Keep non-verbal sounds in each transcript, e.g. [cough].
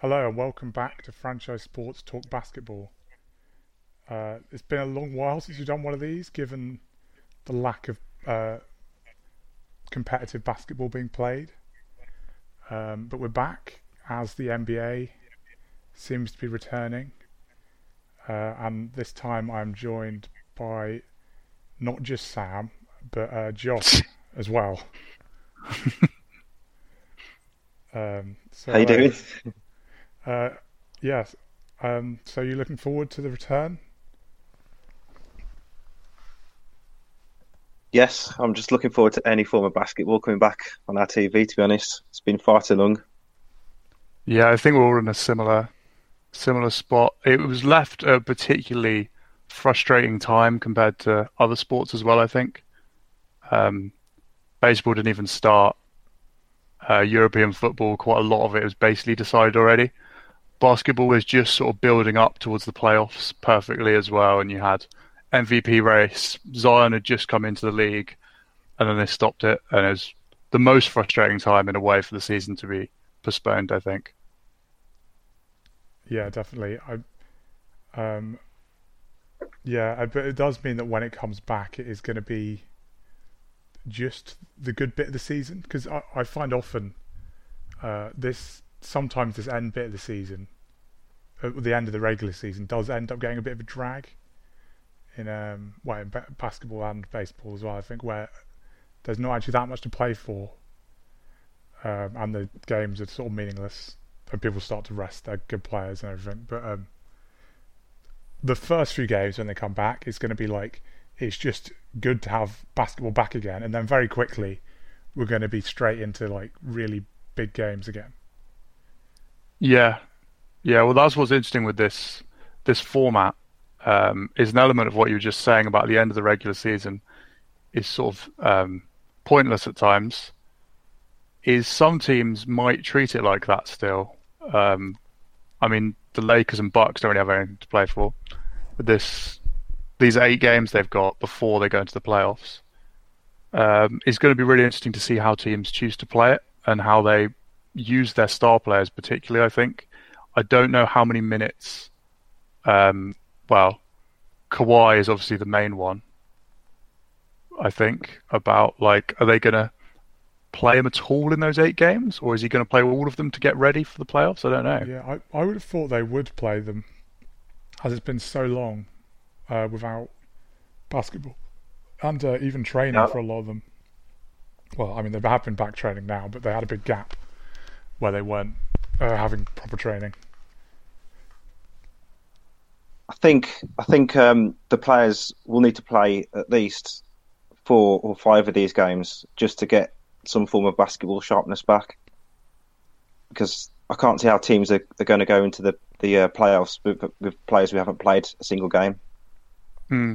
Hello and welcome back to Franchise Sports Talk Basketball. Uh, it's been a long while since we've done one of these, given the lack of uh, competitive basketball being played. Um, but we're back as the NBA seems to be returning, uh, and this time I'm joined by not just Sam but uh, Josh [laughs] as well. [laughs] um, so, How you doing? Uh, yes. Um, so you're looking forward to the return? Yes, I'm just looking forward to any form of basketball coming back on our TV. To be honest, it's been far too long. Yeah, I think we're all in a similar similar spot. It was left a particularly frustrating time compared to other sports as well. I think um, baseball didn't even start. Uh, European football, quite a lot of it was basically decided already. Basketball was just sort of building up towards the playoffs perfectly as well, and you had MVP race. Zion had just come into the league, and then they stopped it, and it was the most frustrating time in a way for the season to be postponed. I think. Yeah, definitely. I, um, yeah, but it does mean that when it comes back, it is going to be just the good bit of the season because I, I find often uh, this sometimes this end bit of the season, at the end of the regular season, does end up getting a bit of a drag in um well in basketball and baseball as well. I think where there's not actually that much to play for, um, and the games are sort of meaningless, and people start to rest their good players and everything. But um, the first few games when they come back, it's going to be like it's just good to have basketball back again, and then very quickly we're going to be straight into like really big games again. Yeah, yeah. Well, that's what's interesting with this this format um, is an element of what you were just saying about the end of the regular season is sort of um, pointless at times. Is some teams might treat it like that still. Um, I mean, the Lakers and Bucks don't really have anything to play for. But this these eight games they've got before they go into the playoffs um, is going to be really interesting to see how teams choose to play it and how they use their star players, particularly. I think I don't know how many minutes. Um, well, Kawhi is obviously the main one. I think about like, are they going to play him at all in those eight games, or is he going to play all of them to get ready for the playoffs? I don't know. Yeah, I I would have thought they would play them, as it's been so long uh, without basketball and uh, even training yeah. for a lot of them. Well, I mean they have been back training now, but they had a big gap where they weren't uh, having proper training. I think I think um, the players will need to play at least four or five of these games just to get some form of basketball sharpness back. Because I can't see how teams are, are going to go into the the uh, playoffs with, with, players who haven't played a single game. Hmm.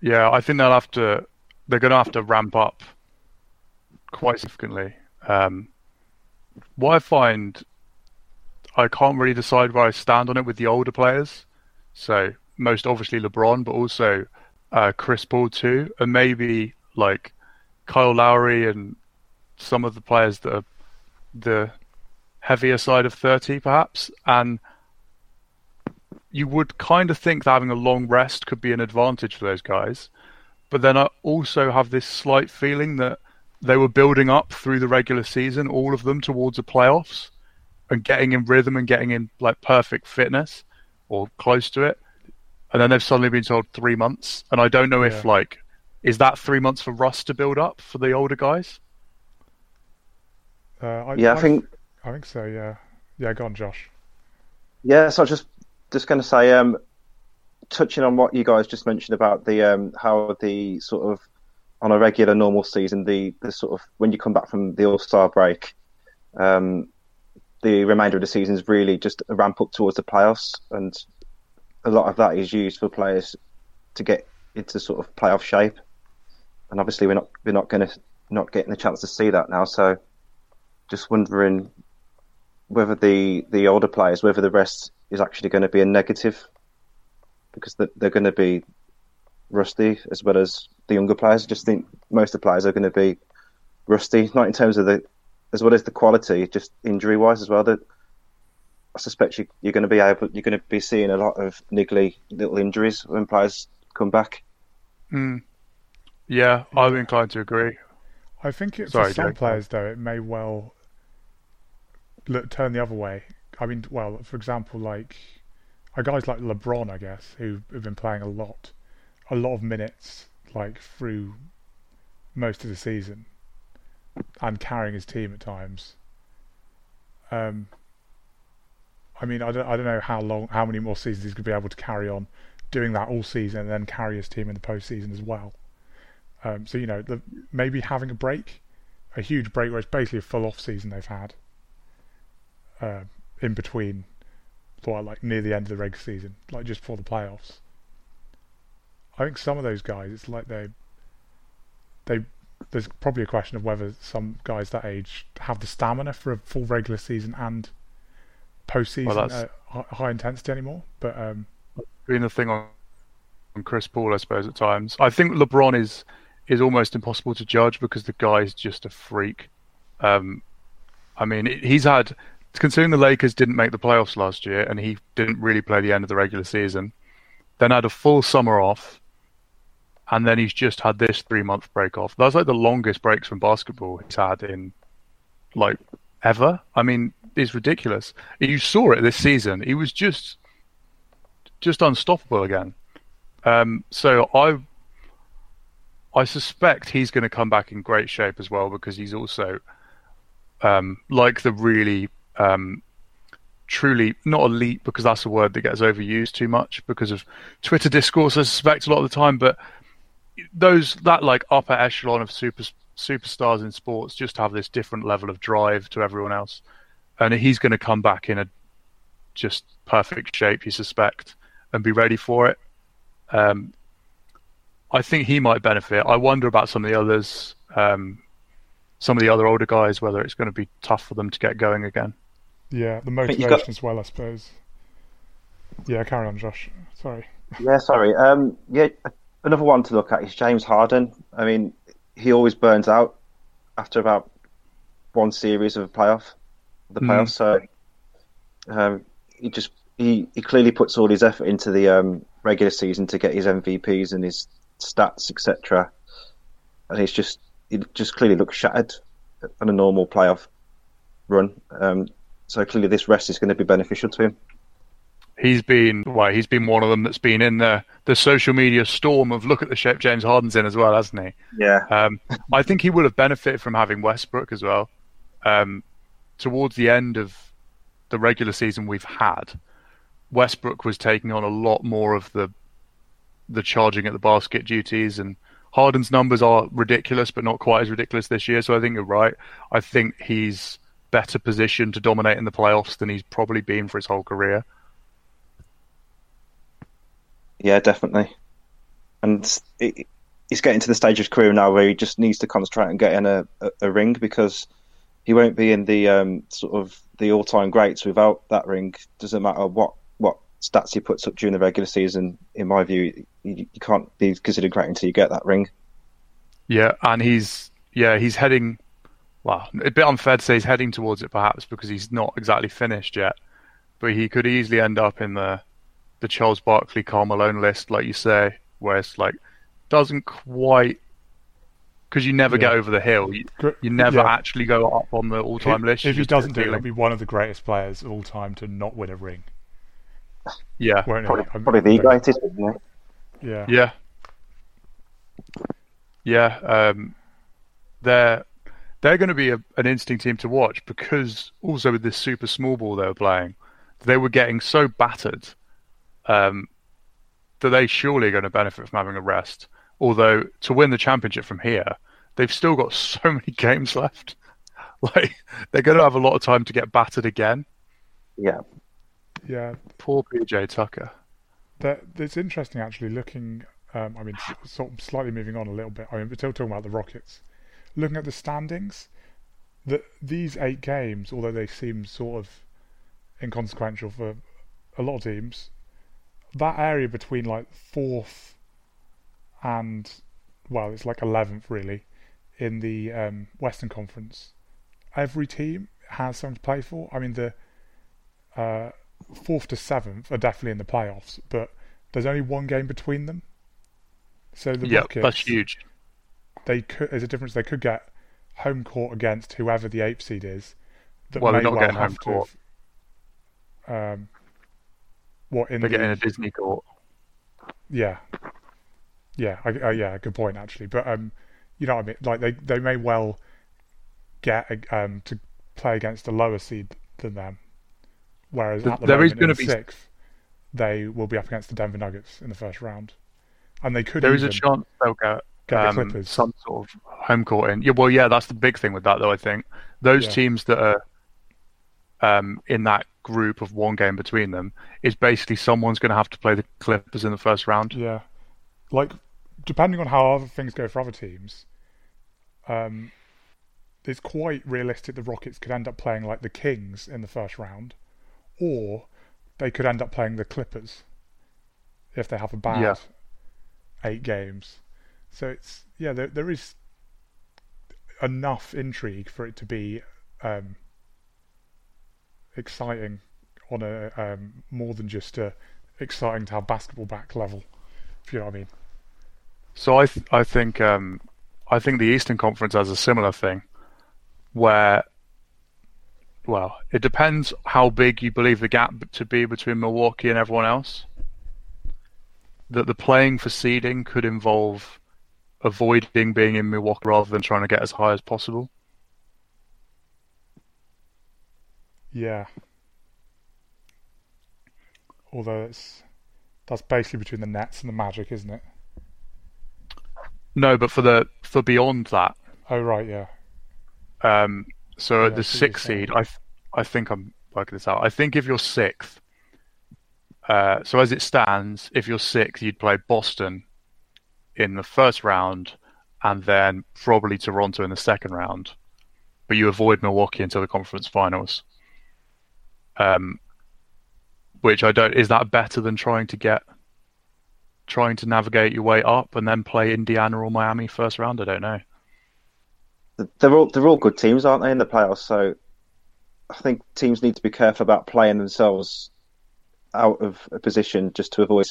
Yeah, I think they'll have to. They're going to have to ramp up quite significantly. Um, what I find, I can't really decide where I stand on it with the older players. So most obviously LeBron, but also uh, Chris Paul too, and maybe like Kyle Lowry and some of the players that are the heavier side of 30 perhaps and you would kind of think that having a long rest could be an advantage for those guys but then I also have this slight feeling that they were building up through the regular season all of them towards the playoffs and getting in rhythm and getting in like perfect fitness or close to it and then they've suddenly been told 3 months and I don't know yeah. if like is that 3 months for rust to build up for the older guys uh, I, yeah, I, I, think. I think so. Yeah, yeah. Go on, Josh. Yeah, so I was just just going to say, um, touching on what you guys just mentioned about the um, how the sort of on a regular normal season, the the sort of when you come back from the All Star break, um, the remainder of the season is really just a ramp up towards the playoffs, and a lot of that is used for players to get into sort of playoff shape. And obviously, we're not we're not going to not getting the chance to see that now. So just wondering whether the the older players, whether the rest is actually going to be a negative, because they're going to be rusty as well as the younger players. I just think most of the players are going to be rusty, not in terms of the as well as the quality, just injury wise as well. That I suspect you, you're going to be able, you're going to be seeing a lot of niggly little injuries when players come back. Mm. Yeah, I'm inclined to agree. I think it, Sorry, for some Jake. players, though, it may well look, turn the other way. I mean, well, for example, like uh, guys like LeBron, I guess, who have been playing a lot, a lot of minutes, like through most of the season, and carrying his team at times. Um, I mean, I don't, I don't know how long, how many more seasons he's going to be able to carry on doing that all season, and then carry his team in the postseason as well. Um, so you know, the, maybe having a break, a huge break where it's basically a full off season they've had uh, in between, like near the end of the regular season, like just before the playoffs. I think some of those guys, it's like they, they, there's probably a question of whether some guys that age have the stamina for a full regular season and postseason Well, uh, high intensity anymore. But um, Doing the thing on, on Chris Paul, I suppose, at times. I think LeBron is is almost impossible to judge because the guy's just a freak. Um, I mean, he's had, considering the Lakers didn't make the playoffs last year and he didn't really play the end of the regular season, then had a full summer off, and then he's just had this three month break off. That's like the longest breaks from basketball he's had in like ever. I mean, it's ridiculous. You saw it this season. He was just just unstoppable again. Um, so I I suspect he's going to come back in great shape as well because he's also um, like the really um, truly not elite because that's a word that gets overused too much because of Twitter discourse. I suspect a lot of the time, but those that like upper echelon of super superstars in sports just have this different level of drive to everyone else, and he's going to come back in a just perfect shape, you suspect, and be ready for it. Um, I think he might benefit. I wonder about some of the others, um, some of the other older guys, whether it's going to be tough for them to get going again. yeah, the think motivation got- as well, I suppose. Yeah, carry on, Josh. Sorry. Yeah, sorry. Um, yeah, another one to look at is James Harden. I mean, he always burns out after about one series of a playoff, the Mm. playoffs. So um, he just he, he clearly puts all his effort into the um, regular season to get his MVPs and his stats, etc. And he's just he just clearly looks shattered on a normal playoff run. Um, so clearly, this rest is going to be beneficial to him. He's been well, he's been one of them that's been in the the social media storm of look at the shape James Harden's in as well, hasn't he? Yeah. Um, I think he would have benefited from having Westbrook as well. Um, towards the end of the regular season we've had, Westbrook was taking on a lot more of the the charging at the basket duties, and Harden's numbers are ridiculous, but not quite as ridiculous this year. So I think you're right. I think he's better positioned to dominate in the playoffs than he's probably been for his whole career. Yeah, definitely. And he's getting to the stage of his career now where he just needs to concentrate on getting a, a, a ring because he won't be in the um, sort of the all-time greats without that ring. Doesn't matter what what stats he puts up during the regular season. In my view, you, you can't be considered great until you get that ring. Yeah, and he's yeah he's heading. Well, a bit unfair to say he's heading towards it perhaps because he's not exactly finished yet, but he could easily end up in the the Charles Barkley, Karl Malone list, like you say, where it's like doesn't quite because you never get over the hill. You, you never yeah. actually go up on the all-time if, list. you If he doesn't do it, he'll be one of the greatest players of all time to not win a ring. yeah, Probably, probably the I'm- greatest, isn't? Yeah. Yeah. Yeah, um, they're they're going to be a, an interesting team to watch because also with this super small ball they were playing, they were getting so battered um, that they surely are going to benefit from having a rest. Although to win the championship from here, they've still got [laughs] so many games left. [laughs] Like they're going to have a lot of time to get battered again. Yeah. Yeah. Poor PJ Tucker. That it's interesting actually looking. Um, I mean, sort of slightly moving on a little bit. I mean, we're still talking about the Rockets. Looking at the standings, that these eight games, although they seem sort of inconsequential for a lot of teams, that area between like fourth and well, it's like eleventh really in the um, Western Conference. Every team has something to play for. I mean, the uh, fourth to seventh are definitely in the playoffs, but there's only one game between them. So the yeah, Rockets, that's huge. they could there's a difference. They could get home court against whoever the eighth seed is. That Well, may they're not well getting home court. have, um, what in They're the getting a Disney court. yeah, yeah, I, uh, yeah. Good point actually, but um, you know what I mean. Like they they may well get um to play against a lower seed than them, whereas Th- at the there is gonna in be- sixth, they will be up against the Denver Nuggets in the first round, and they could There is a chance they'll get the um, Clippers. some sort of home court in. Yeah, well, yeah, that's the big thing with that, though. I think those Yeah. teams that are um, in that group of one game between them is basically someone's going to have to play the Clippers in the first round. Yeah, like depending on how other things go for other teams, um, it's quite realistic the Rockets could end up playing like the Kings in the first round, or they could end up playing the Clippers if they have a bad Yeah. eight games. So it's yeah, there there is enough intrigue for it to be um, exciting on a um, more than just a exciting to have basketball back level. If you know what I mean. So I th- I think um, I think the Eastern Conference has a similar thing, where well, it depends how big you believe the gap to be between Milwaukee and everyone else. That the playing for seeding could involve avoiding being in Milwaukee rather than trying to get as high as possible. Yeah. Although it's that's basically between the Nets and the Magic, isn't it? No, but for the for beyond that, Oh right, yeah. Um, so Yeah, at the see what you're sixth seed, I th- I think I'm working this out. I think if you're sixth, uh, so as it stands, if you're sixth, you'd play Boston in the first round, and then probably Toronto in the second round, but you avoid Milwaukee until the conference finals. Um, which I don't is that better than trying to get trying to navigate your way up and then play Indiana or Miami first round? I don't know. They're all they're all good teams, aren't they, in the playoffs? So I think teams need to be careful about playing themselves out of a position just to avoid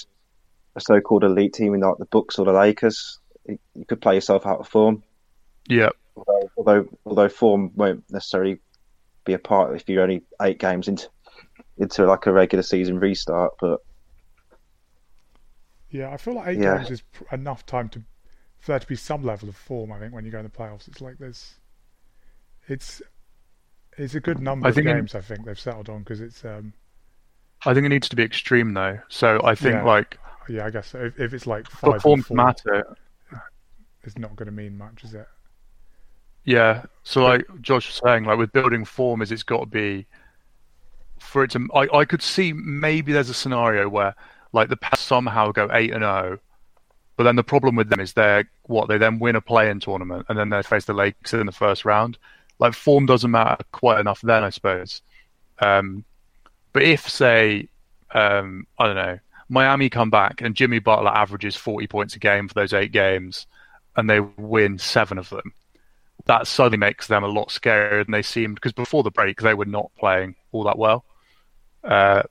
a so-called elite team in like the Bucks or the Lakers. You you could play yourself out of form, Yeah, although although, although form won't necessarily be a part if you're only eight games into into like a regular season restart. But Yeah, I feel like eight Yeah. games is pr- enough time to for there to be some level of form. I think when you go in the playoffs, it's like there's, it's, it's a good number I of think in- games. I think they've settled on because it's um I think it needs to be extreme though. So I think Yeah. like yeah I guess so. if, if it's like five form and four, matter. it's not going to mean much, is it? Yeah. So like Josh was saying, like with building form, is it's got to be for it to. I I could see maybe there's a scenario where like the Pats somehow go eight and zero, but then the problem with them is they're what they then win a play-in tournament and then they face the Lakers in the first round. Like form doesn't matter quite enough then, I suppose. Um, but if say um, I don't know, Miami come back and Jimmy Butler averages 40 points a game for those eight games, and they win seven of them. That suddenly makes them a lot scarier than they seemed because before the break they were not playing all that well. Uh,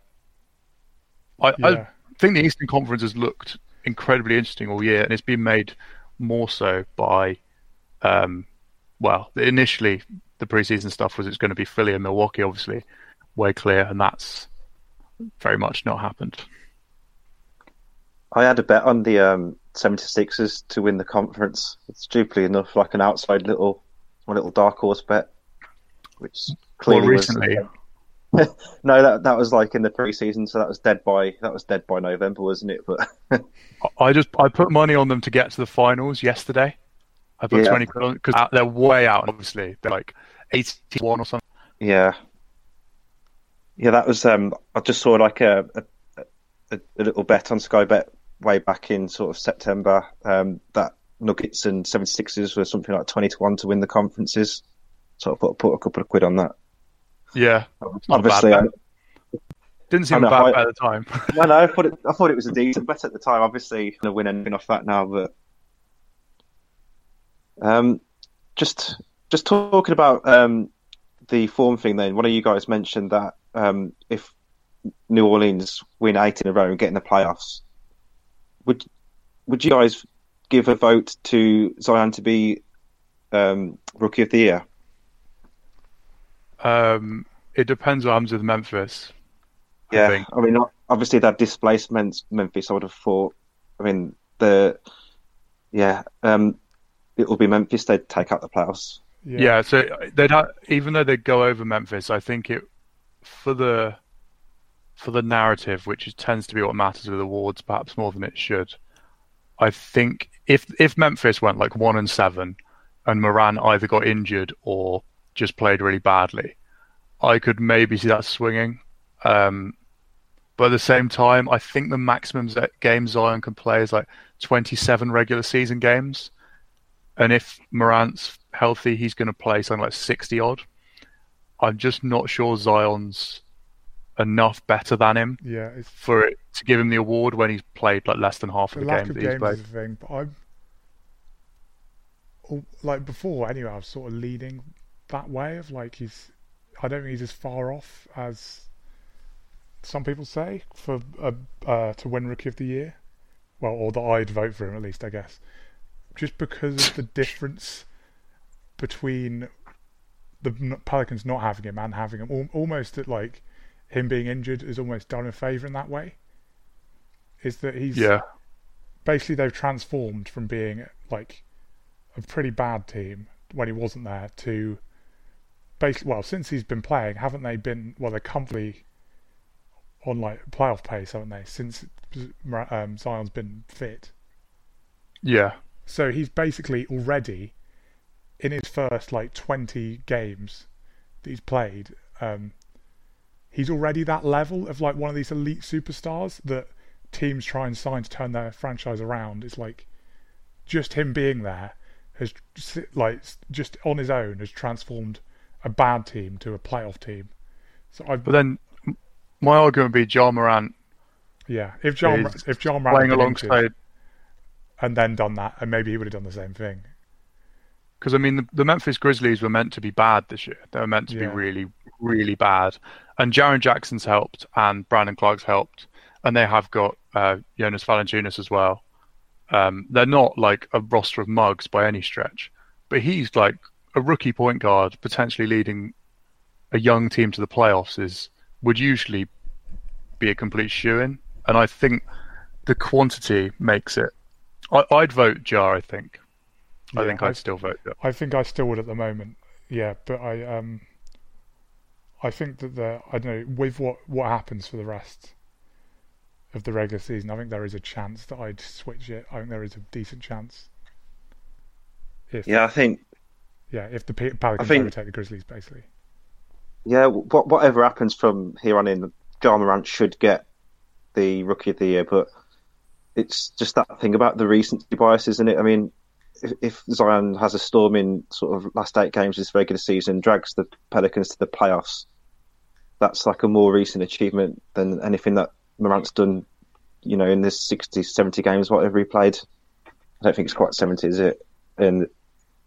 I, Yeah. I think the Eastern Conference has looked incredibly interesting all year, and it's been made more so by, um, well, initially the preseason stuff was it's going to be Philly and Milwaukee, obviously, way clear, and that's very much not happened. I had a bet on the um, 76ers to win the conference. Stupidly enough, like an outside little, my little dark horse bet, which Well, clearly recently, was. [laughs] no, that that was like in the preseason, so that was dead by that was dead by November, wasn't it? But [laughs] I just I put money on them to get to the finals yesterday. I put Yeah. twenty quid on because they're way out. Obviously, they're like eighty-one or something. yeah, yeah, that was. Um, I just saw like a a, a a little bet on Sky Bet way back in sort of September. Um, that Nuggets and 76ers were something like twenty to one to win the conferences. So I put put a couple of quid on that. Yeah, not a bad Obviously, I, bet. didn't seem I bad I- bet at the time. [laughs] no, no, I thought it. I thought it was a decent bet at the time. Obviously, going to win anything off that now, but um, just just talking about um the form thing. Then one of you guys mentioned that um if New Orleans win eight in a row and get in the playoffs, would would you guys give a vote to Zion to be um, Rookie of the Year? Um, it depends what happens with Memphis. I Yeah, think. I, mean, obviously that displacement Memphis. I would have thought. I mean, the yeah, um, it will be Memphis. They'd take out the playoffs. Yeah, so they'd ha- even though they'd go over Memphis, I think it for the for the narrative, which is, tends to be what matters with awards, perhaps more than it should. I think if if Memphis went like one and seven, and Morant either got injured or just played really badly, I could maybe see that swinging. Um, but at the same time, I think the maximum z- game Zion can play is like 27 regular season games. And if Morant's healthy, he's going to play something like 60 odd. I'm just not sure Zion's enough better than him yeah. It's for it to give him the award when he's played like less than half of the the, lack games of that he's games played. is the thing, but I'm like before. Anyway, I was sort of leaning that way of like he's. I don't think he's as far off as some people say for uh, uh, to win Rookie of the Year. Well, or that I'd vote for him at least, I guess, just because of the [laughs] difference between the Pelicans not having him and having him. Al- Almost that like him being injured is almost done a favour in that way. Is that he's Yeah, basically they've transformed from being like a pretty bad team when he wasn't there to basically well since he's been playing haven't they been well they're comfortably on like playoff pace haven't they since um, Zion's been fit? Yeah, so he's basically already in his first like 20 games that he's played um, he's already that level of like one of these elite superstars that teams try and sign to turn their franchise around. It's like just him being there has like just on his own has transformed a bad team to a playoff team so I but then my argument would be Ja Morant yeah if John if Ja Morant playing alongside and then done that and maybe he would have done the same thing because I mean the, the Memphis Grizzlies were meant to be bad this year. They were meant to Yeah. be really, really bad. And Jaren Jackson's helped, and Brandon Clarke's helped, and they have got uh, Jonas Valanciunas as well. Um, they're not like a roster of mugs by any stretch, but he's like a rookie point guard, potentially leading a young team to the playoffs. Is would usually be a complete shoe in, and I think the quantity makes it. I, I'd vote Ja. I think. I Yeah, think I'd still vote Ja. I think I still would at the moment. Yeah, but I um I think that the I don't know with what what happens for the rest of the regular season, I think there is a chance that I'd switch it. I think there is a decent chance. If Yeah, I think yeah, if the Pelicans think- overtake the Grizzlies, basically. yeah, what, whatever happens from here on in, Ja Morant should get the Rookie of the Year. But it's just that thing about the recency bias, isn't it? I mean, if, if Zion has a storm in sort of last eight games this regular season, drags the Pelicans to the playoffs, that's like a more recent achievement than anything that Morant's done, you know, in this 60, 70 games, whatever he played. I don't think it's quite 70, is it? And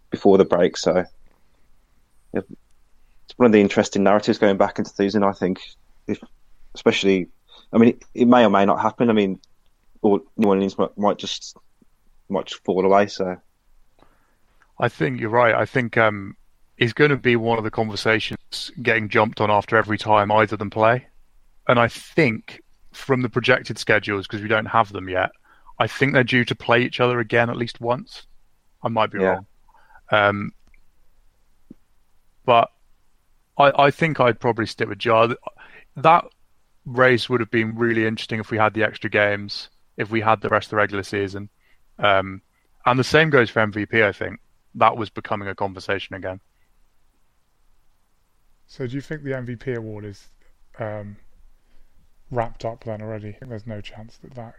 before the break, so yeah, it's one of the interesting narratives going back into the season. I think, if especially, I mean, it, it may or may not happen. I mean, or New Orleans might, might just might just fall away. So I think you're right. I think um, he's going to be one of the conversations getting jumped on after every time either of them play. And I think from the projected schedules, because we don't have them yet, I think they're due to play each other again at least once. I might be Yeah. wrong. Um, but I, I think I'd probably stick with Ja. That race would have been really interesting if we had the extra games, if we had the rest of the regular season. Um, and the same goes for MVP, I think. That was becoming a conversation again. So do you think the MVP award is um, wrapped up then already? I think there's no chance that that.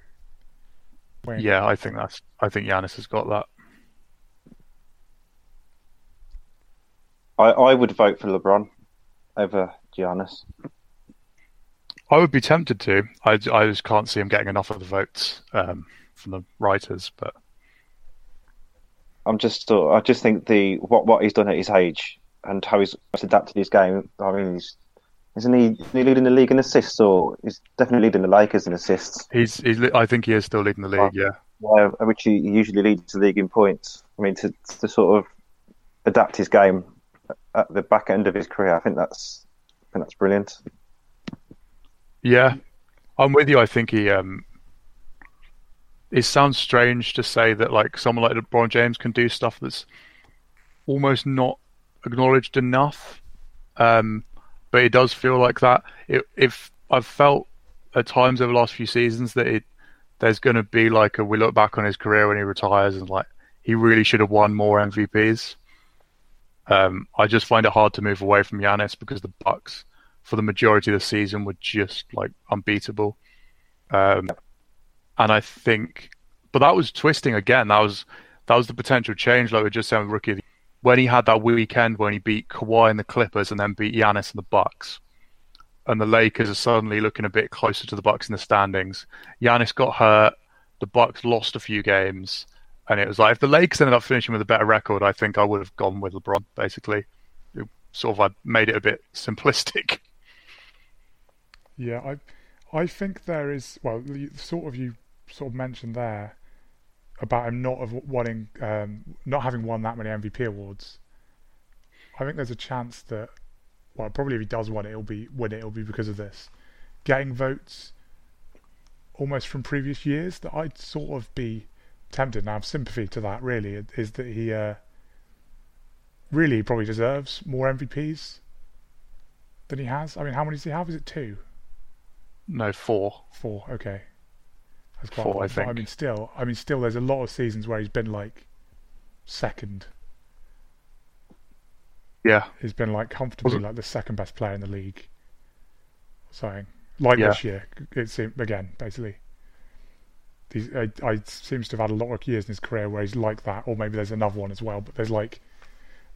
wins. Yeah, I think that's. I think Giannis has got that. I, I would vote for LeBron over Giannis. I would be tempted to. I, I just can't see him getting enough of the votes um, from the writers. But I'm just I just think the what what he's done at his age and how he's adapted his game. I mean, he's Isn't he, leading the league in assists, or he's definitely leading the Lakers in assists? He's, he's I think he is still leading the league. Yeah. Why, which he usually leads the league in points. I mean, to to sort of adapt his game at the back end of his career, I think that's I think that's brilliant. Yeah, I'm with you. I think he. Um, it sounds strange to say that like someone like LeBron James can do stuff that's almost not acknowledged enough. Um, but it does feel like that. It, if I've felt at times over the last few seasons that it there's going to be like a we look back on his career when he retires and like he really should have won more MVPs. Um, I just find it hard to move away from Giannis because the Bucks for the majority of the season were just like unbeatable. Um, and I think, but that was twisting again. That was that was the potential change, like we just with rookie when he had that weekend when he beat Kawhi and the Clippers and then beat Giannis and the Bucks. And the Lakers are suddenly looking a bit closer to the Bucks in the standings. Giannis got hurt. The Bucks lost a few games, and it was like if the Lakers ended up finishing with a better record, I think I would have gone with LeBron. Basically, it sort of I made it a bit simplistic. [laughs] Yeah, I I think there is well, sort of you sort of mentioned there about him not of wanting um, not having won that many MVP awards. I think there's a chance that well, probably if he does win it, it'll be win it, it'll be because of this. Getting votes almost from previous years that I'd sort of be tempted and I have sympathy to that really is that he uh, really probably deserves more MVPs than he has. I mean how many does he have? Is it two? No, four. Four, okay. That's quite Four, I think. I mean, still, I mean, still, there's a lot of seasons where he's been like second. Yeah, he's been like comfortably like the second best player in the league. Saying like yeah. this year, it's again basically. He's, I, I seems to have had a lot of years in his career where he's like that, or maybe there's another one as well. But there's like,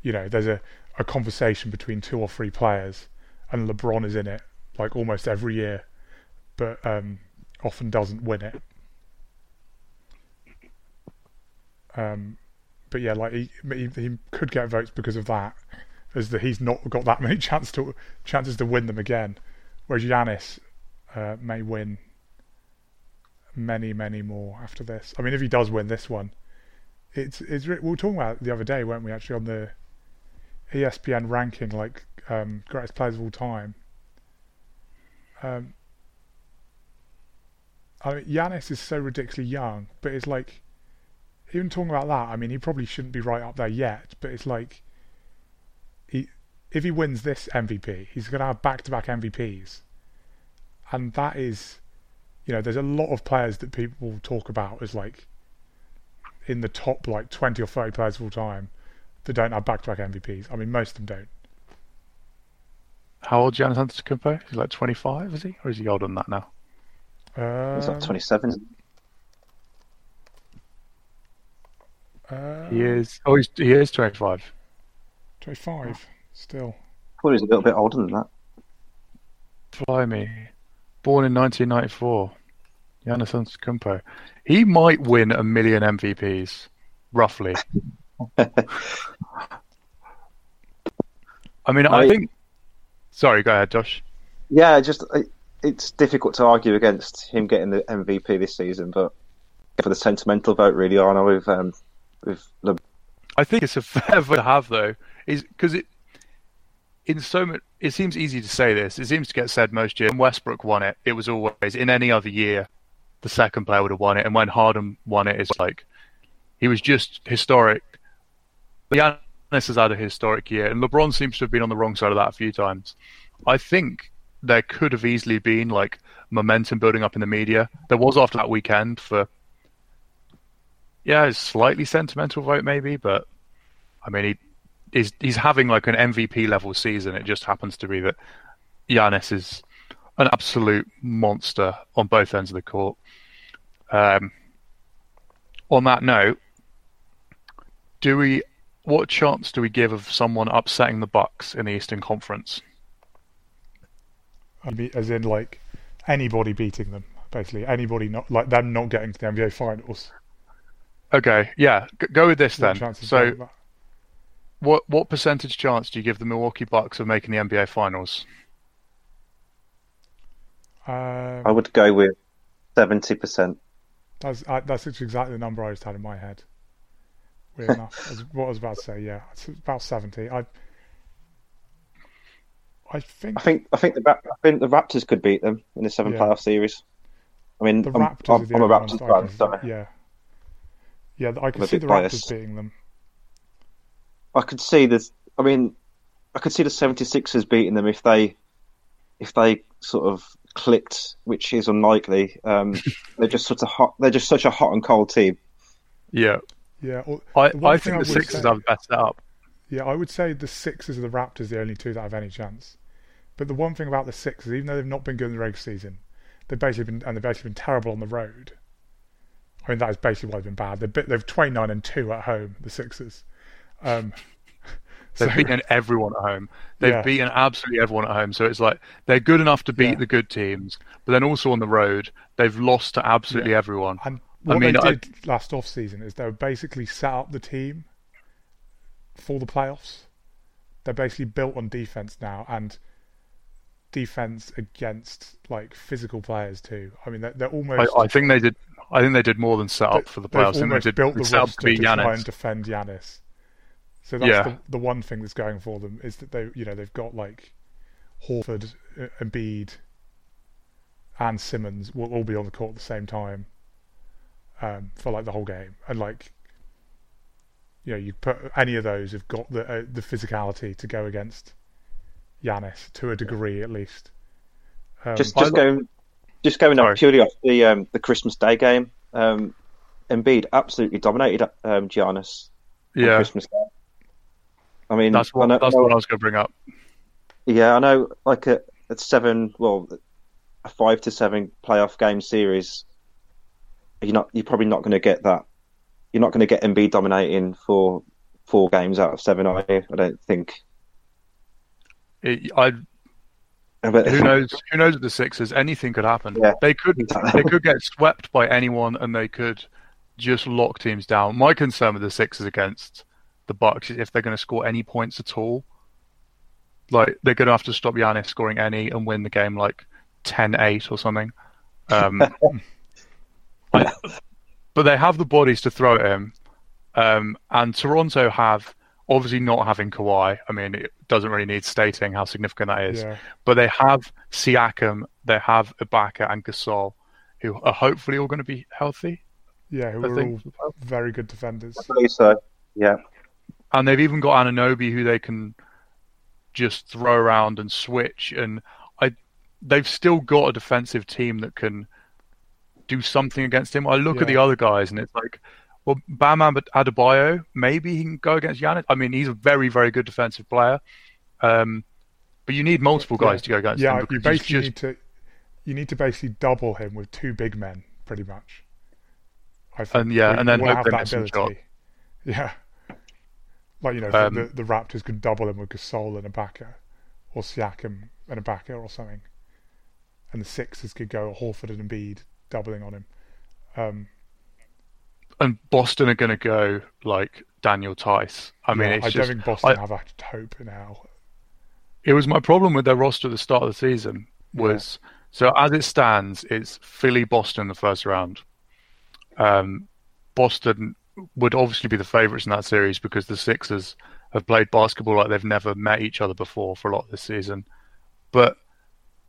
you know, there's a, a conversation between two or three players, and LeBron is in it like almost every year, but um, often doesn't win it. Um, but yeah, like he, he, he could get votes because of that, as that he's not got that [laughs] many chance to chances to win them again, whereas Giannis uh, may win many many more after this. I mean, if he does win this one, it's it's we were talking about the other day, weren't we? Actually, on the ESPN ranking, like um, greatest players of all time. Um, I mean, Giannis is so ridiculously young, but it's like even talking about that, I mean, he probably shouldn't be right up there yet, but it's like, he if he wins this MVP, he's going to have back-to-back MVPs, and that is, you know, there's a lot of players that people talk about as like in the top like 20 or 30 players of all time that don't have back-to-back MVPs. I mean, most of them don't. How old is Giannis Antetokounmpo? He's like 25, is he, or is he older than that now? Um, he's like 27. Uh, he is. Oh, he's, he is 25. 25, still. I thought he was a little bit older than that. Fly me. Born in 1994. Giannis Antetokounmpo. He might win a million MVPs, roughly. [laughs] I mean, I, I think. Sorry, go ahead, Josh. Yeah, just it's difficult to argue against him getting the MVP this season, but for the sentimental vote, really, I know with um, with the. I think it's a [laughs] fair vote to have though, is because it in so much. It seems easy to say this. It seems to get said most years. When Westbrook won it, it was always in any other year, the second player would have won it, and when Harden won it, it's like he was just historic. But Giannis has had a historic year, and LeBron seems to have been on the wrong side of that a few times. I think there could have easily been like momentum building up in the media. There was after that weekend for yeah, a slightly sentimental vote maybe, but I mean he is he's having like an MVP level season. It just happens to be that Giannis is an absolute monster on both ends of the court. Um, on that note, do we what chance do we give of someone upsetting the Bucks in the Eastern Conference? As in, like anybody beating them, basically anybody not like them not getting to the NBA Finals. Okay, yeah, go with this then. So, what what percentage chance do you give the Milwaukee Bucks of making the NBA Finals? Um, I would go with seventy percent. That's uh, that's exactly the number I just had in my head. Weird [laughs] enough. That's what I was about to say. Yeah, it's about seventy. I I think I think I think the I think the Raptors could beat them in the seven Yeah. playoff series. I mean, the I'm, Raptors I'm, are the I'm a ones Raptors fan, can- so yeah, yeah. I can a see bit the biased. Raptors beating them. I could see this. I mean, I could see the 76ers beating them if they if they sort of clicked, which is unlikely. Um, [laughs] they're just such a hot. They're just such a hot and cold team. Yeah, Yeah, or, I, I think I the would Sixers say- have the best setup. yeah. I would say the Sixers and the Raptors are the only two that have any chance. But the one thing about the Sixers, even though they've not been good in the regular season, they've basically been and they've basically been terrible on the road. I mean, that is basically why they've been bad. They've, been- they've twenty nine and two at home. The Sixers. Um, [laughs] They've so- beaten everyone at home. They've Yeah. beaten absolutely everyone at home. So it's like they're good enough to beat Yeah. the good teams, but then also on the road, they've lost to absolutely everyone. And I what mean, they I- did last off season is they basically set up the team for the playoffs. They're basically built on defense now and defense against like physical players too. I mean, they're, they're almost I think they did. I think they did more than set up they- for the playoffs. I think they did built they the set to roster to try and defend Giannis. So that's Yeah. the, the one thing that's going for them is that they, you know, they've got like Horford, uh, Embiid, and Simmons will all be on the court at the same time um, for like the whole game, and like you know, you put any of those have got the uh, the physicality to go against Giannis to a degree at least. Um, Just just lo- going just going Sorry. off purely off the um, the Christmas Day game. Um, Embiid absolutely dominated um, Giannis on Yeah, Christmas Day. I mean, that's I what know- that's what I was going to bring up. Yeah, I know. Like a, a seven, well, a five to seven playoff game series. You're not. You're probably not going to get that. You're not going to get Embiid dominating for four games out of seven. You? I don't think. It, I But who knows? Who knows with the Sixers? Anything could happen. Yeah, they could exactly. they could get swept by anyone, and they could just lock teams down. My concern with the Sixers against the Bucks is if they're going to score any points at all. Like they're going to have to stop Giannis scoring any and win the game like 10-8 or something. Um, [laughs] I- but they have the bodies to throw at him, um, and Toronto have obviously not having Kawhi. I mean, it doesn't really need stating how significant that is yeah, but they have Siakam, they have Ibaka and Gasol, who are hopefully all going to be healthy. yeah, who I are think, all very good defenders. I believe so. Yeah, and they've even got Anunoby, who they can just throw around and switch. And I, they've still got a defensive team that can do something against him. I look at the other guys, and it's like, well, Bam Adebayo, maybe he can go against Giannis. I mean, he's a very, very good defensive player. Um, but you need multiple guys Yeah. to go against Yeah, him you basically just need to you need to basically double him with two big men, pretty much. I think. And, yeah, and then hope have that ability. Yeah, like you know, Um, the the Raptors could double him with Gasol and Ibaka, or Siakam and Ibaka, or something, and the Sixers could go Horford and Embiid doubling on him. Um, and Boston are going to go like Daniel Theis. I mean, yeah, it's I just don't think Boston I- have a hope now. it was my problem with their roster at the start of the season was so as it stands, it's Philly, Boston the first round. Um, Boston would obviously be the favourites in that series because the Sixers have played basketball like they've never met each other before for a lot of this season. But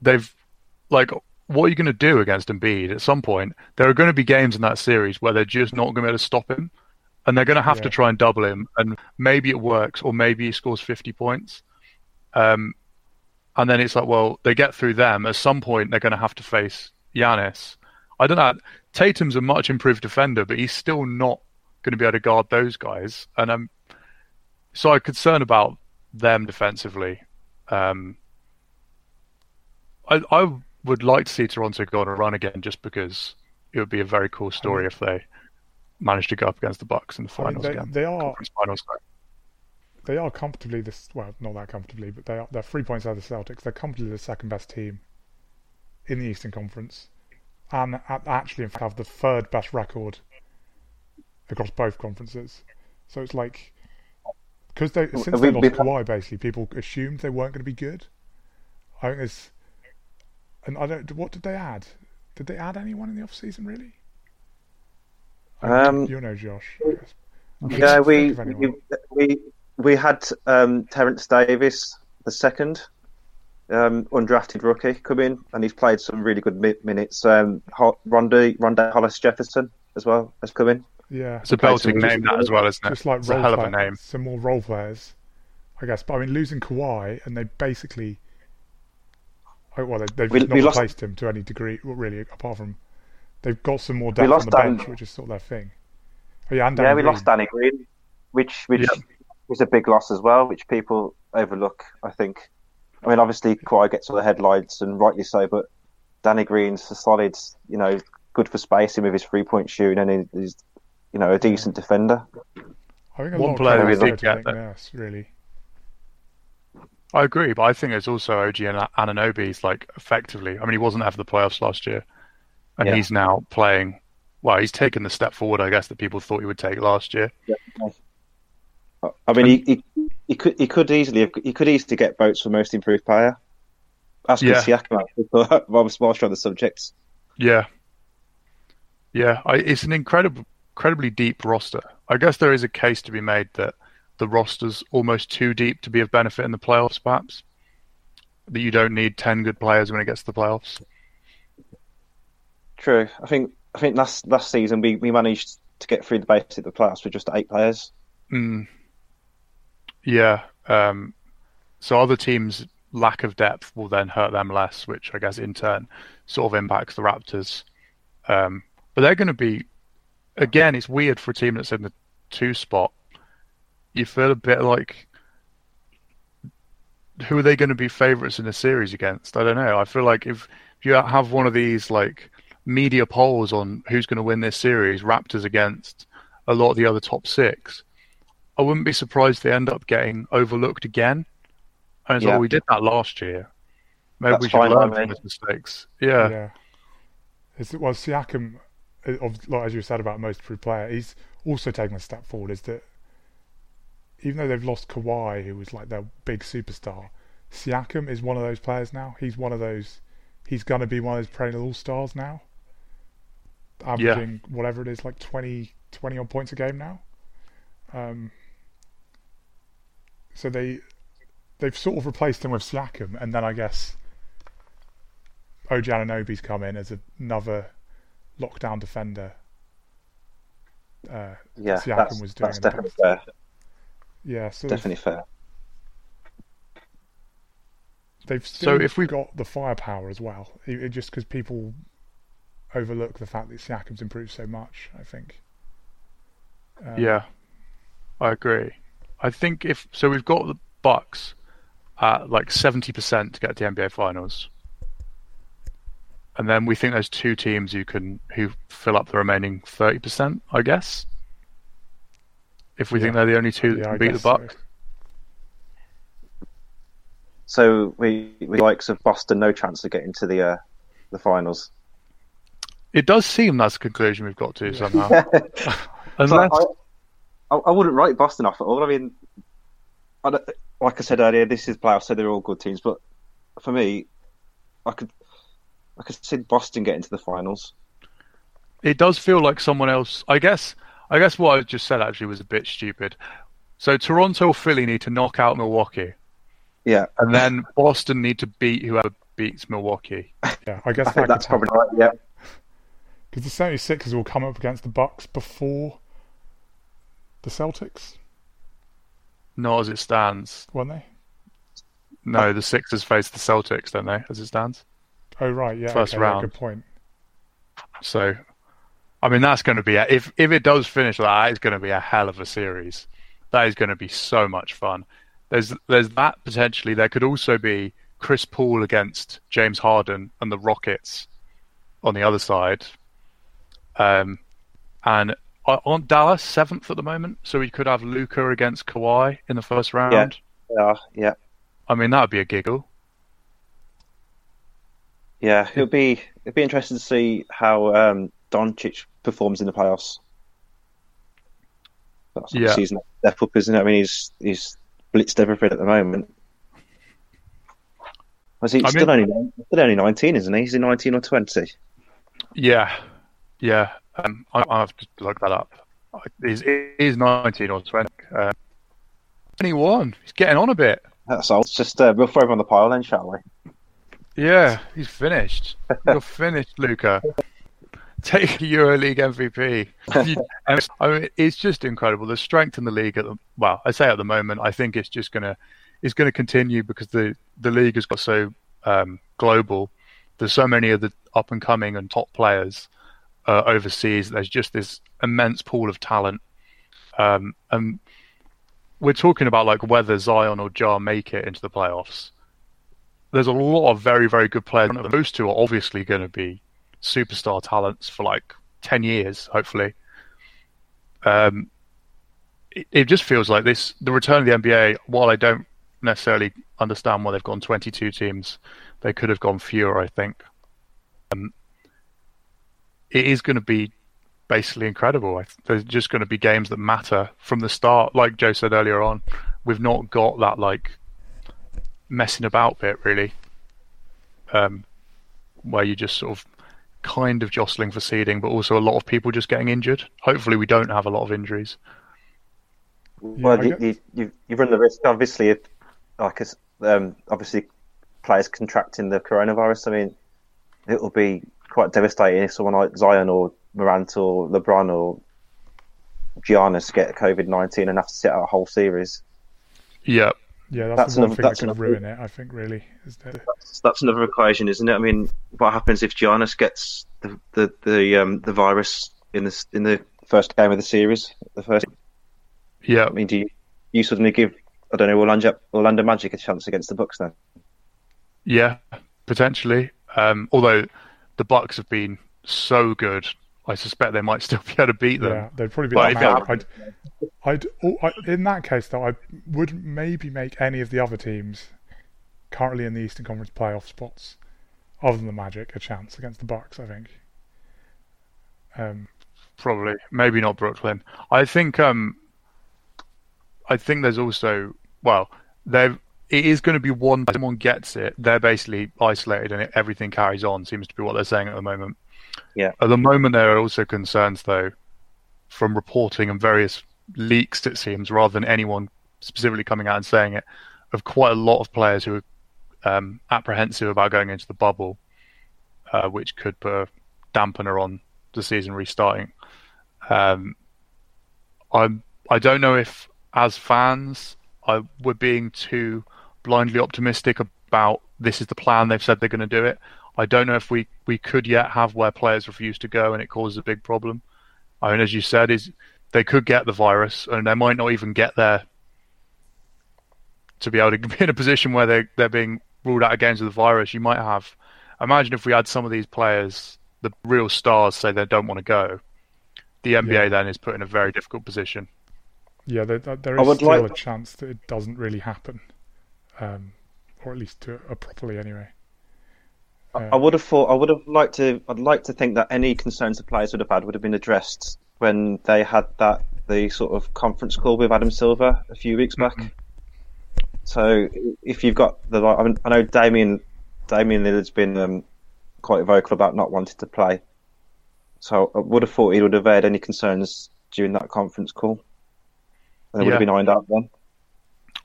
they've like, what are you going to do against Embiid? At some point, there are going to be games in that series where they're just not going to be able to stop him, and they're going to have to try and double him, and maybe it works, or maybe he scores fifty points. Um, and then it's like, well, they get through them. At some point, they're going to have to face Giannis. I don't know. Tatum's a much improved defender, but he's still not going to be able to guard those guys. And I'm so I'm concerned about them defensively. Um, I I would like to see Toronto go on a run again, just because it would be a very cool story if they managed to go up against the Bucks in the I mean, finals they, again. they are finals. they are comfortably this well, not that comfortably, but they are they're three points out of the Celtics. They're comfortably the second best team in the Eastern Conference, and actually, in fact, have the third best record across both conferences. So it's like because they since Have they lost been- Kawhi, basically people assumed they weren't going to be good. I think there's And I don't. What did they add? Did they add anyone in the off season really? Um, you know, Josh. I guess. I Yeah, we think of anyone. we we, we had um, Terence Davis the second, um, undrafted rookie, come in, and he's played some really good mi- minutes. Um, Ho- Rondae Rondae Hollis Jefferson as well has come in. Yeah, It's a Okay, belting just- name that as well, isn't it? just like it's a role hell of a name. Some more role players, I guess. But I mean, losing Kawhi and they basically, oh, well, they, they've We- not we lost- replaced him to any degree, really. Apart from they've got some more depth on the Dan- bench, which is sort of their thing. Oh yeah, and yeah, Danny we Green. lost Danny Green, which which Yeah. was a big loss as well, which people overlook. I think. I mean, obviously Kawhi gets all the headlines, and rightly so. But Danny Green's a solid, you know, good for spacing with his three point shooting, and he- he's, you know, a decent defender. I think a One lot player credit we goes did to get that. Nurse, really. I agree, but I think it's also OG and Anunoby's like effectively. I mean, he wasn't ever the playoffs last year, and Yeah. he's now playing. Well, he's taken the step forward, I guess, that people thought he would take last year. I mean, he, he he could he could easily have, he could easily get votes for most improved player. That's good Yeah. Siakam. actually, but whilst whilst we're on the subject, Yeah, yeah, I, it's an incredible, incredibly deep roster. I guess there is a case to be made that the roster's almost too deep to be of benefit in the playoffs, perhaps. That you don't need ten good players when it gets to the playoffs. true. I think I think last last season we, we managed to get through the basic of the playoffs with just eight players. Mm. Yeah. Um, so other teams' lack of depth will then hurt them less, which I guess in turn sort of impacts the Raptors. Um, but they're going to be, again, it's weird for a team that's in the two spot. You feel a bit like, who are they going to be favourites in the series against? I don't know. I feel like if, if you have one of these like media polls on who's going to win this series, Raptors against a lot of the other top six, I wouldn't be surprised if they end up getting overlooked again. And it's Yeah. like, we did that last year. Maybe That's we should fine by learn me. from his mistakes. Yeah. Yeah. It's, well, Siakam, uh, of, like, as you said about most improved player, he's also taken a step forward. Is that even though they've lost Kawhi, who was like their big superstar, Siakam is one of those players now. He's one of those. He's going to be one of those perennial all stars now. Averaging whatever it is, like 20, 20 odd points a game now. Um, so they they've sort of replaced him with Siakam, and then I guess OG Anunoby's come in as another lockdown defender. Uh, Yeah, Siakam that's, was doing that's definitely past. fair. yeah, so Definitely fair. they've still if we- got the firepower as well. It, it- just because people overlook the fact that Siakam's improved so much, I think. Um, Yeah, I agree. I think if so, we've got the Bucks at like seventy percent to get to the NBA Finals, and then we think there's two teams who can who fill up the remaining thirty percent. I guess. If we think they're the only two that yeah, I can beat the guess so. Bucks, So we we likes of Boston no chance of getting to the uh, the finals. it does seem that's the conclusion we've got to Yeah. somehow. So [laughs] [laughs] Unless, I, I, I wouldn't write Boston off at all. I mean, I don't, like I said earlier, this is playoffs, so they're all good teams. But for me, I could I could see Boston getting to the finals. it does feel like someone else. I guess. I guess what I just said actually was a bit stupid. So Toronto or Philly need to knock out Milwaukee, Yeah, and then Boston need to beat whoever beats Milwaukee. [laughs] Yeah, I guess I that that's probably right. Yeah, [laughs] because the 76ers will come up against the Bucks before the Celtics, Not as it stands. won't they? No, the Sixers face the Celtics, don't they? As it stands. Oh right, yeah. First okay, round. good point. So, I mean, that's going to be a, if if it does finish like that, it's going to be a hell of a series. That is going to be so much fun. There's there's that potentially. There could also be Chris Paul against James Harden and the Rockets on the other side. Um, and on Dallas seventh at the moment, so we could have Luka against Kawhi in the first round. yeah, yeah, I mean, that would be a giggle. Yeah. It'll be it'll be interesting to see how um, Doncic performs in the playoffs. That's Yeah. next step up, isn't it? I mean, he's he's blitzed everything at the moment. Was he I still mean- only still only nineteen, isn't he? He's he nineteen or twenty? Yeah, yeah. Um, I, I have to look that up. He's, he's 19 or 20. Uh, 21. He's getting on a bit. That's all. It's just uh, we'll throw him on the pile then, shall we? Yeah, he's finished. You're [laughs] finished, Luka. Take a EuroLeague MVP. I mean, it's just incredible. The strength in the league at the well, I say at the moment, I think it's just gonna it's gonna continue because the the league has got so um, global. There's so many of the up and coming and top players uh, overseas. There's just this immense pool of talent, um, and we're talking about like whether Zion or Ja make it into the playoffs there's a lot of very, very good players. Those two are obviously going to be superstar talents for like 10 years, hopefully. Um, it, it just feels like this the return of the NBA, while I don't necessarily understand why they've gone 22 teams, they could have gone fewer, I think. Um, it is going to be basically incredible. There's just going to be games that matter from the start. Like Joe said earlier on, we've not got that like messing about bit really, um, where you just sort of kind of jostling for seeding, but also a lot of people just getting injured. Hopefully, we don't have a lot of injuries. well, I you, you, you you run the risk, obviously, if like it's, um, obviously players contracting the coronavirus. I mean, it will be quite devastating if someone like Zion or Morant or LeBron or Giannis get COVID nineteen and have to sit out a whole series. Yeah, Yeah, that's, That's another- thing that that's could another- ruin it. I think really is that So that's another equation, isn't it? I mean, what happens if Giannis gets the the the, um, the virus in the in the first game of the series? The first, yeah, I mean, do you, you suddenly give I don't know Orlando Orlando Magic a chance against the Bucks then? yeah, potentially. Um, although the Bucks have been so good, I suspect they might still [laughs] be able to beat them. yeah, they'd probably be. But that if it mad. happened- I'd, I'd, oh, I, in that case though, I would maybe make any of the other teams currently in the Eastern Conference playoff spots, other than the Magic, a chance against the Bucks. I think. Um, Probably, maybe not Brooklyn. I think. Um, I think there's also well, there it is going to be one. Someone gets it, they're basically isolated, and it, everything carries on. Seems to be what they're saying at the moment. Yeah. At the moment, there are also concerns, though, from reporting and various leaks. It seems, rather than anyone specifically coming out and saying it, of quite a lot of players who are um, apprehensive about going into the bubble, uh, which could put a dampener on the season restarting. Um, I'm I don't know if as fans I we're being too blindly optimistic about this is the plan they've said they're going to do it. I don't know if we, we could yet have where players refuse to go and it causes a big problem. I mean, as you said, is they could get the virus and they might not even get there to be able to [laughs] be in a position where they they're being ruled out against the virus. You might have. Imagine if we had some of these players, the real stars, say they don't want to go. The NBA Yeah. then is put in a very difficult position. yeah, there, there there I is would still like- a chance that it doesn't really happen, um, or at least to, uh, properly anyway. I would have thought I would have liked to I'd like to think that any concerns the players would have had would have been addressed when they had that the sort of conference call with Adam Silver a few weeks back. So if you've got the I, mean, I know Damian Damian Lillard's been um, quite vocal about not wanting to play. So I would have thought he would have aired any concerns during that conference call. And they would have Yeah. been ironed out then.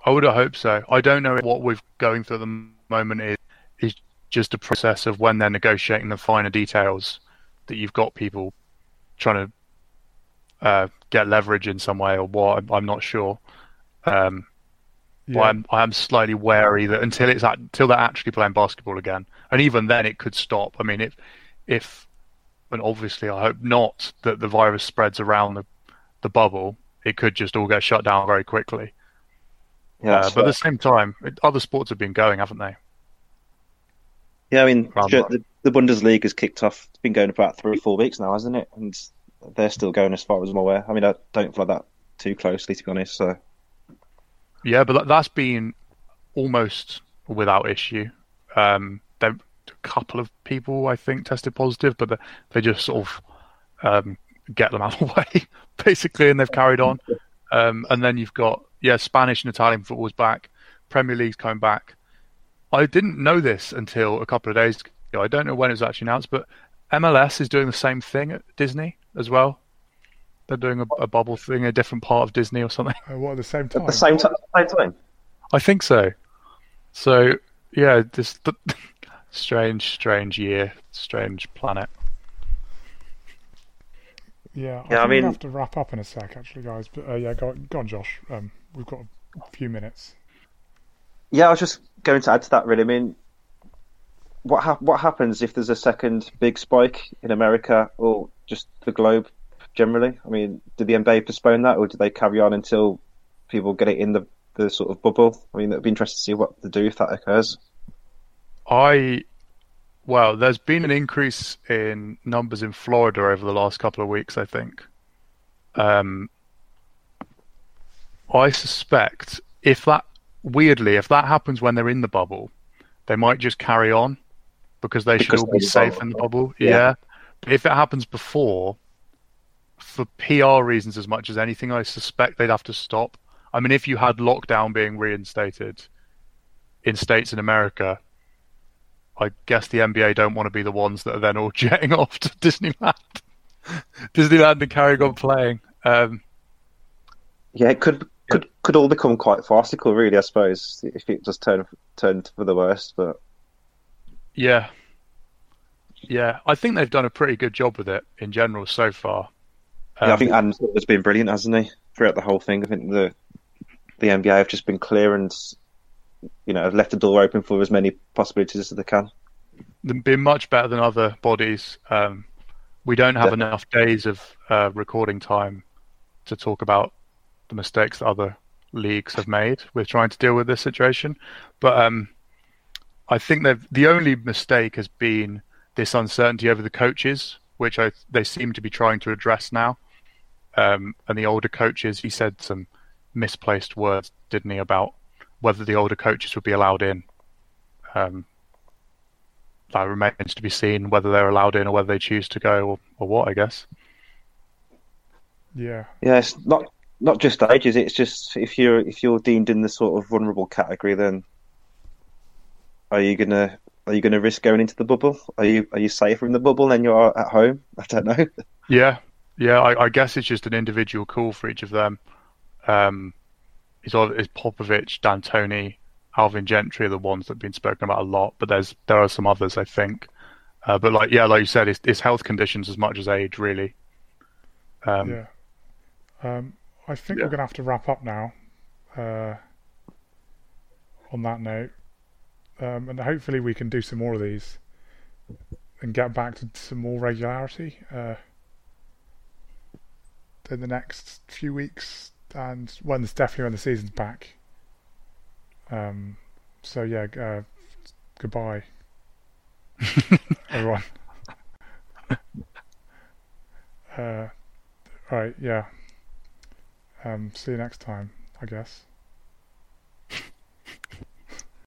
I would have hoped so. I don't know what we're going through at the moment is is just a process of when they're negotiating the finer details that you've got people trying to uh, get leverage in some way or what. I'm, I'm not sure. Um, yeah, But I'm I'm slightly wary that until it's act- until they're actually playing basketball again, and even then it could stop. I mean, if if and obviously I hope not that the virus spreads around the the bubble, it could just all get shut down very quickly. Yeah, Uh, that's but at the same time, other sports have been going, haven't they? Yeah, I mean, the, the Bundesliga has kicked off. It's been going about three, four weeks now, hasn't it? And they're still going as far as I'm aware. I mean, I don't follow that too closely, to be honest. So Yeah, but that, that's been almost without issue. Um, there a couple of people I think tested positive, but they, they just sort of um, get them out of the [laughs] way basically, and they've carried on. Um, and then you've got yeah, Spanish and Italian football's back, Premier League's coming back. I didn't know this until a couple of days ago. I don't know when it was actually announced, but MLS is doing the same thing at Disney as well. They're doing a, a bubble thing, a different part of Disney or something. Uh, what at the same time? At the same, t- same time. I think so. So yeah, this [laughs] strange, strange year, strange planet. Yeah, I, Yeah, I think we mean- have to wrap up in a sec, actually, guys. But uh, yeah, go, go on, Josh. Um, we've got a few minutes. Yeah, I was just going to add to that. Really, I mean, what hap- what happens if there's a second big spike in America or just the globe generally? I mean, did the NBA postpone that, or did they carry on until people get it in the the sort of bubble? I mean, it'd be interesting to see what to do if that occurs. I well, there's been an increase in numbers in Florida over the last couple of weeks. I think. Um, I suspect if that weirdly, if that happens when they're in the bubble, they might just carry on because they should all be safe bubble. in the bubble. Yeah. Yeah. But if it happens before, for PR reasons as much as anything, I suspect they'd have to stop. I mean, if you had lockdown being reinstated in states in America, I guess the NBA don't want to be the ones that are then all [laughs] jetting off to Disneyland, [laughs] Disneyland and carrying on playing. Um, Yeah, it could could could all become quite farcical, really. I suppose if it just turned turn for the worst. But yeah, yeah, I think they've done a pretty good job with it in general so far. yeah, I Um, think Adam Silver's has been brilliant, hasn't he? Throughout the whole thing, I think the the NBA have just been clear and you know have left the door open for as many possibilities as they can. being much better than other bodies. Um, we don't have Definitely. enough days of uh, recording time to talk about the mistakes that other leagues have made with trying to deal with this situation. But um, I think they've the only mistake has been this uncertainty over the coaches, which I, they seem to be trying to address now. Um, and the older coaches, he said some misplaced words, didn't he, about whether the older coaches would be allowed in. Um, that remains to be seen whether they're allowed in or whether they choose to go or, or what, I guess. Yeah, Yeah, it's not not just ages. It's just if you're if you're deemed in the sort of vulnerable category, then are you gonna are you gonna risk going into the bubble? Are you are you safer in the bubble than you are at home? [laughs] I don't know. Yeah, yeah. I, I guess it's just an individual call for each of them. Um, is is Popovich, D'Antoni, Alvin Gentry are the ones that have been spoken about a lot, but there's there are some others I think. Uh, but like yeah, like you said, it's, it's health conditions as much as age, really. Um, yeah. Um, I think Yeah. we're gonna have to wrap up now. Uh, on that note, um, and hopefully we can do some more of these and get back to some more regularity uh, in the next few weeks, and when it's definitely when the season's back. Um, so yeah, uh, goodbye, [laughs] everyone. uh, all right, yeah. Um, see you next time, I guess.